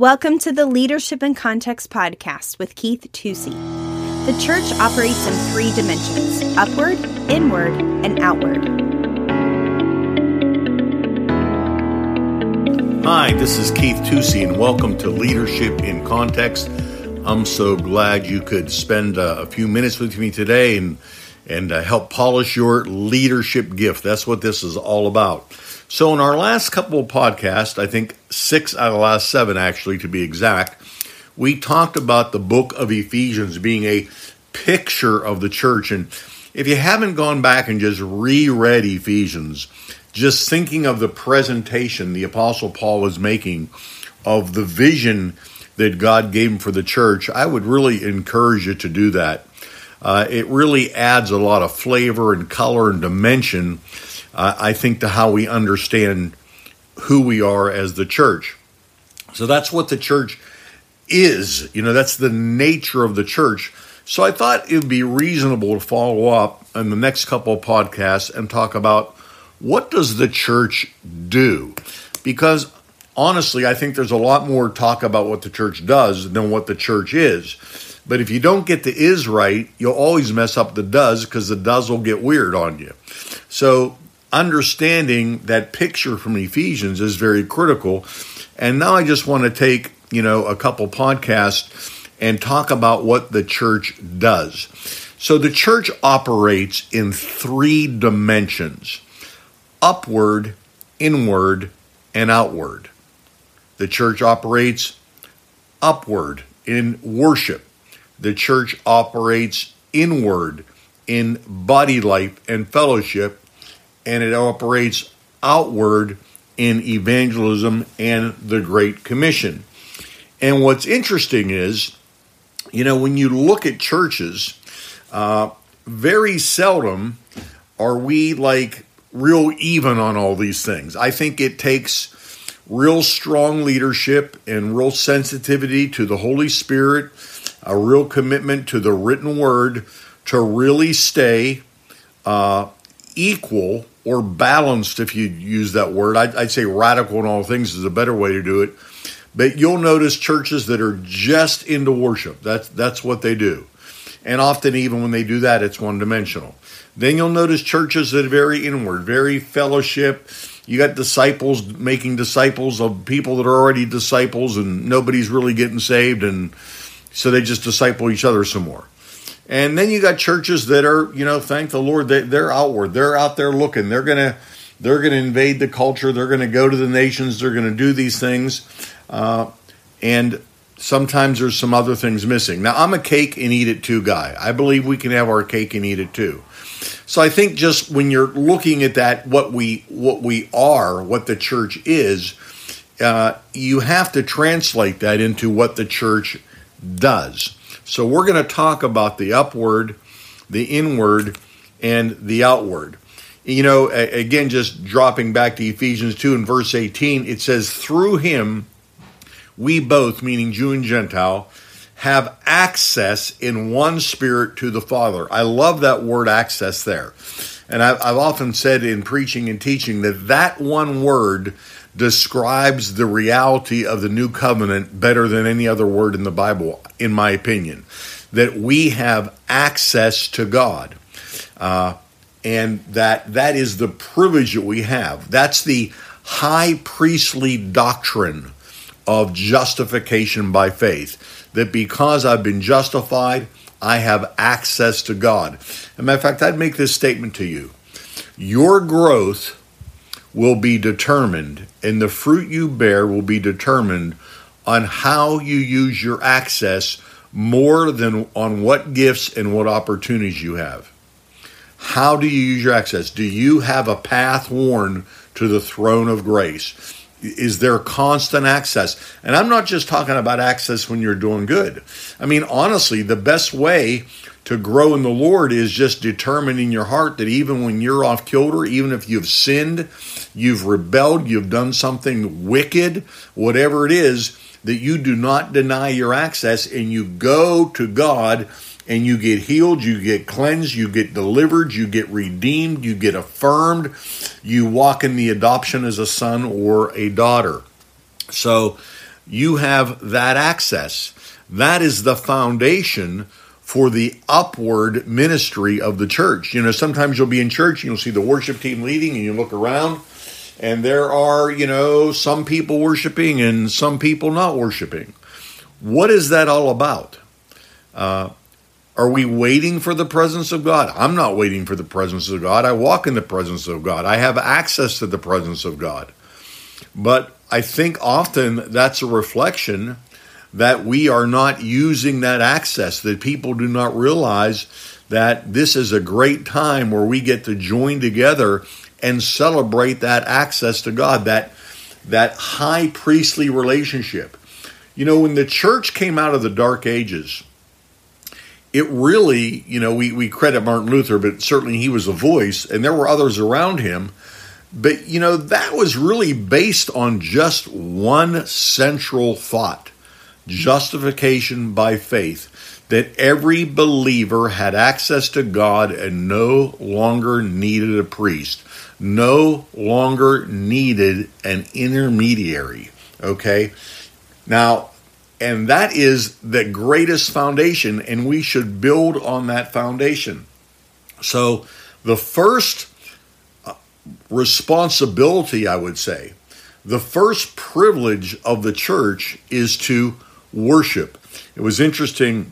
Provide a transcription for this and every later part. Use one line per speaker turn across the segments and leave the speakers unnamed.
Welcome to the Leadership in Context podcast with Keith Tusey. The church operates in three dimensions upward, inward, and outward.
Hi, this is Keith Tusey, and welcome to Leadership in Context. I'm so glad you could spend uh, a few minutes with me today and and uh, help polish your leadership gift. That's what this is all about. So, in our last couple of podcasts, I think six out of the last seven, actually, to be exact, we talked about the book of Ephesians being a picture of the church. And if you haven't gone back and just reread Ephesians, just thinking of the presentation the Apostle Paul was making of the vision that God gave him for the church, I would really encourage you to do that. Uh, it really adds a lot of flavor and color and dimension uh, I think, to how we understand who we are as the church. So that's what the church is. You know, that's the nature of the church. So I thought it would be reasonable to follow up in the next couple of podcasts and talk about what does the church do? Because honestly, I think there's a lot more talk about what the church does than what the church is. But if you don't get the is right, you'll always mess up the does because the does will get weird on you. So understanding that picture from Ephesians is very critical. And now I just want to take, you know, a couple podcasts and talk about what the church does. So the church operates in three dimensions upward, inward, and outward. The church operates upward in worship. The church operates inward in body life and fellowship and it operates outward in evangelism and the Great Commission. And what's interesting is, you know, when you look at churches, uh, very seldom are we like real even on all these things. I think it takes real strong leadership and real sensitivity to the Holy Spirit, a real commitment to the written word to really stay uh, equal or balanced, if you use that word. I'd, I'd, say radical in all things is a better way to do it. But you'll notice churches that are just into worship. That's that's what they do, and often even when they do that, it's one dimensional. Then you'll notice churches that are very inward, very fellowship. You got disciples making disciples of people that are already disciples, and nobody's really getting saved, and so they just disciple each other some more. And then you got churches that are, you know, thank the Lord, they, they're outward. They're out there looking. They're gonna they're gonna invade the culture. They're gonna go to the nations. They're gonna do these things. Uh, and sometimes there's some other things missing. Now I'm a cake and eat it too guy. I believe we can have our cake and eat it too. So I think just when you're looking at that, what we what we are, what the church is, uh, you have to translate that into what the church does. So we're going to talk about the upward, the inward, and the outward. You know, again, just dropping back to Ephesians 2 and verse 18, it says, Through him, we both, meaning Jew and Gentile, have access in one spirit to the Father. I love that word access there. And I've, often said in preaching and teaching that that one word describes the reality of the new covenant better than any other word in the Bible, in my opinion. That we have access to God. Uh, and that that is the privilege that we have. That's the high priestly doctrine of justification by faith. That because I've been justified, I have access to God. As a matter of fact, I'd make this statement to you. Your growth will be determined, and the fruit you bear will be determined on how you use your access more than on what gifts and what opportunities you have. How do you use your access? Do you have a path worn to the throne of grace? Is there constant access? And I'm not just talking about access when you're doing good. I mean, honestly, the best way to grow in the Lord is just determining your heart that even when you're off kilter, even if you've sinned, you've rebelled, you've done something wicked, whatever it is, that you do not deny your access and you go to God and you get healed, you get cleansed, you get delivered, you get redeemed, you get affirmed, you walk in the adoption as a son or a daughter. So, you have that access. That is the foundation for the upward ministry of the church. You know, sometimes you'll be in church and you'll see the worship team leading and you look around and there are, you know, some people worshiping and some people not worshiping. What is that all about? Uh, are we waiting for the presence of God? I'm not waiting for the presence of God. I walk in the presence of God. I have access to the presence of God. But I think often that's a reflection that we are not using that access, that people do not realize that this is a great time where we get to join together and celebrate that access to God, that, that high priestly relationship. You know, when the church came out of the Dark Ages, it really, you know, we, we credit Martin Luther, but certainly he was a voice, and there were others around him. But, you know, that was really based on just one central thought justification by faith, that every believer had access to God and no longer needed a priest, no longer needed an intermediary. Okay? Now, and that is the greatest foundation, and we should build on that foundation. So, the first uh, responsibility, I would say, the first privilege of the church is to worship. It was interesting,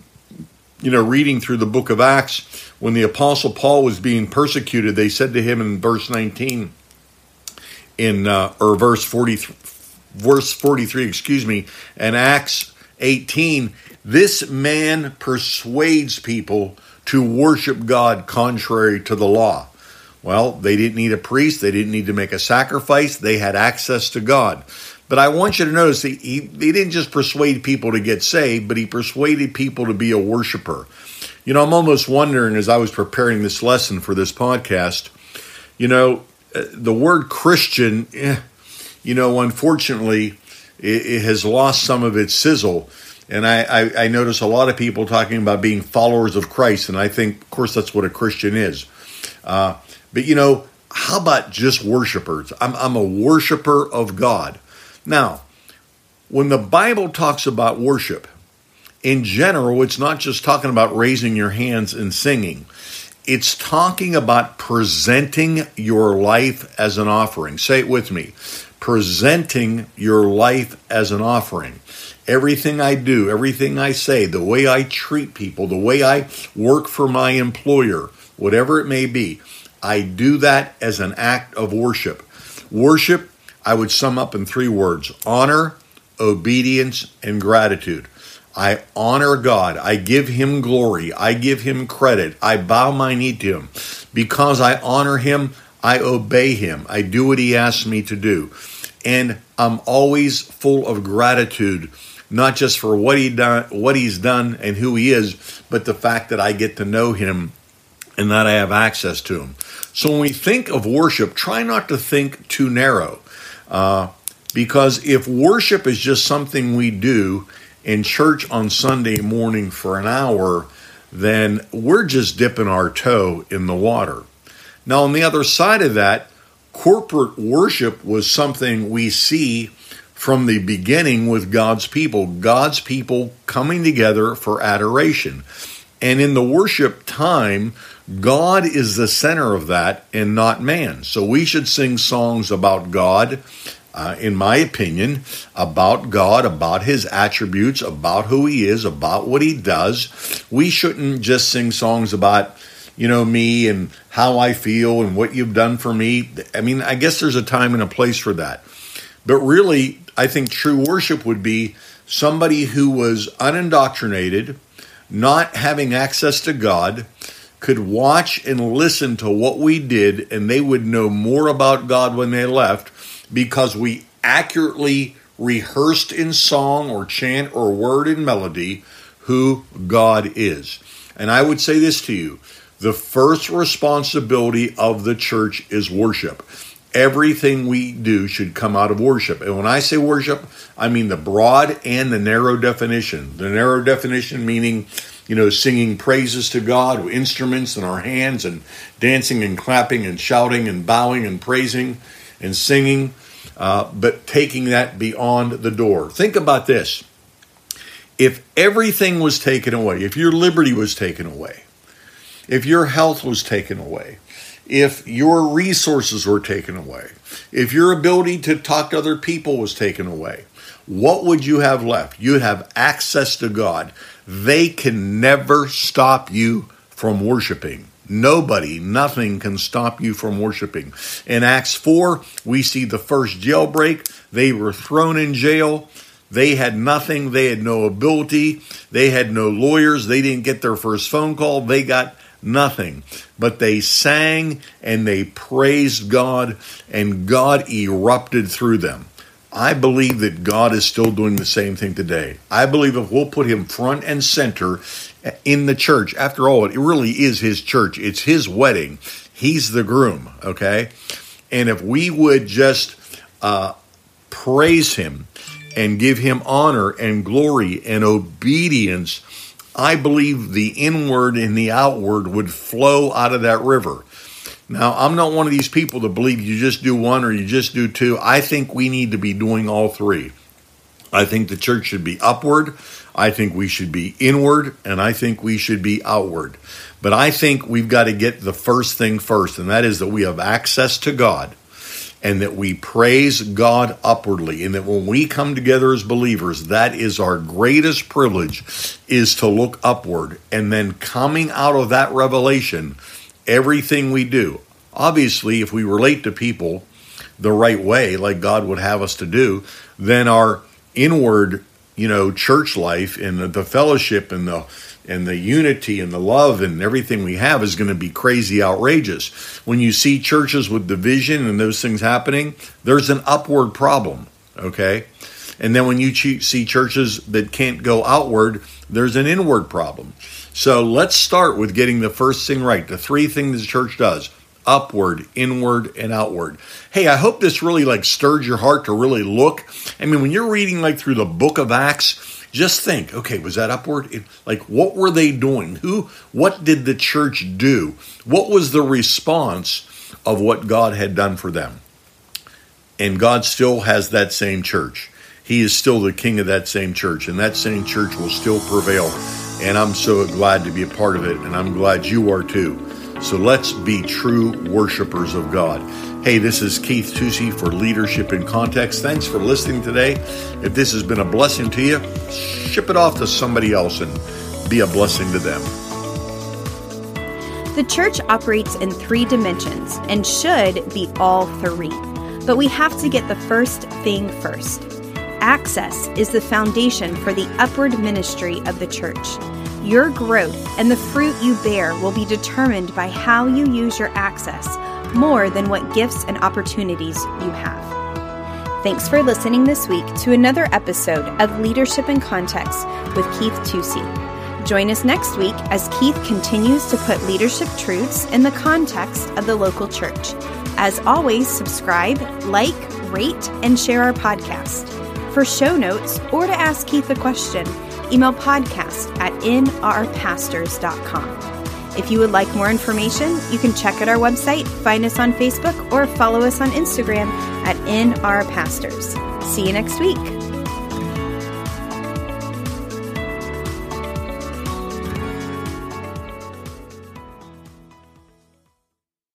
you know, reading through the book of Acts, when the Apostle Paul was being persecuted, they said to him in verse 19, in uh, or verse 40, verse 43, excuse me, and Acts 18, this man persuades people to worship God contrary to the law. Well, they didn't need a priest, they didn't need to make a sacrifice, they had access to God. But I want you to notice he, he, he didn't just persuade people to get saved, but he persuaded people to be a worshiper. You know, I'm almost wondering as I was preparing this lesson for this podcast, you know, uh, the word Christian, eh, you know, unfortunately, it, it has lost some of its sizzle. And I, I, I, notice a lot of people talking about being followers of Christ, and I think, of course, that's what a Christian is. Uh, but you know, how about just worshipers? I'm, I'm a worshiper of God. Now, when the Bible talks about worship, in general, it's not just talking about raising your hands and singing. It's talking about presenting your life as an offering. Say it with me presenting your life as an offering. Everything I do, everything I say, the way I treat people, the way I work for my employer, whatever it may be, I do that as an act of worship. Worship, I would sum up in three words honor, obedience, and gratitude. I honor God. I give him glory. I give him credit. I bow my knee to him. Because I honor him, I obey him. I do what he asks me to do. And I'm always full of gratitude, not just for what he done, what he's done and who he is, but the fact that I get to know him and that I have access to him. So when we think of worship, try not to think too narrow. Uh, because if worship is just something we do in church on Sunday morning for an hour, then we're just dipping our toe in the water. Now, on the other side of that, corporate worship was something we see from the beginning with God's people, God's people coming together for adoration. And in the worship time, God is the center of that and not man. So we should sing songs about God, uh, in my opinion, about God, about his attributes, about who he is, about what he does. We shouldn't just sing songs about you know, me and how I feel and what you've done for me. I mean, I guess there's a time and a place for that. But really, I think true worship would be somebody who was unindoctrinated, not having access to God, could watch and listen to what we did, and they would know more about God when they left because we accurately rehearsed in song or chant or word and melody who God is. And I would say this to you the first responsibility of the church is worship. Everything we do should come out of worship. And when I say worship, I mean the broad and the narrow definition. The narrow definition meaning, you know, singing praises to God with instruments in our hands and dancing and clapping and shouting and bowing and praising and singing. uh, but taking that beyond the door. Think about this. If everything was taken away, if your liberty was taken away, if your health was taken away, if your resources were taken away, if your ability to talk to other people was taken away, what would you have left? You'd have access to God. They can never stop you from worshiping. Nobody, nothing can stop you from worshiping. In Acts 4, we see the first jailbreak. They were thrown in jail. They had nothing. They had no ability. They had no lawyers. They didn't get their first phone call. They got nothing. But they sang and they praised God, and God erupted through them. I believe that God is still doing the same thing today. I believe if we'll put Him front and center in the church, after all, it really is His church, it's His wedding. He's the groom, okay? And if we would just uh, praise Him and give Him honor and glory and obedience, I believe the inward and the outward would flow out of that river. Now, I'm not one of these people that believe you just do one or you just do two. I think we need to be doing all three. I think the church should be upward. I think we should be inward. And I think we should be outward. But I think we've got to get the first thing first, and that is that we have access to God and that we praise God upwardly and that when we come together as believers that is our greatest privilege is to look upward. And then coming out of that revelation everything we do obviously if we relate to people the right way like God would have us to do then our inward you know church life and the, fellowship and the and the unity and the love and everything we have is going to be crazy outrageous. When you see churches with division and those things happening, there's an upward problem, okay? And then when you see churches that can't go outward, there's an inward problem. So let's start with getting the first thing right. The three things the church does upward, inward, and outward. Hey, I hope this really like stirred your heart to really look. I mean, when you're reading like through the book of Acts, just think, okay, was that upward? Like, what were they doing? Who, what did the church do? What was the response of what God had done for them? And God still has that same church. He is still the king of that same church, and that same church will still prevail. And I'm so glad to be a part of it, and I'm glad you are too. So let's be true worshipers of God. Hey, this is Keith Tusey for Leadership in Context. Thanks for listening today. If this has been a blessing to you, ship it off to somebody else and be a blessing to them.
The church operates in three dimensions and should be all three. But we have to get the first thing first. Access is the foundation for the upward ministry of the church. Your growth and the fruit you bear will be determined by how you use your access more than what gifts and opportunities you have. Thanks for listening this week to another episode of Leadership in Context with Keith Tusey. Join us next week as Keith continues to put leadership truths in the context of the local church. As always, subscribe, like, rate, and share our podcast. For show notes or to ask Keith a question, email podcast at nrpastors.com. If you would like more information, you can check out our website, find us on Facebook, or follow us on Instagram at nrpastors. See you next week.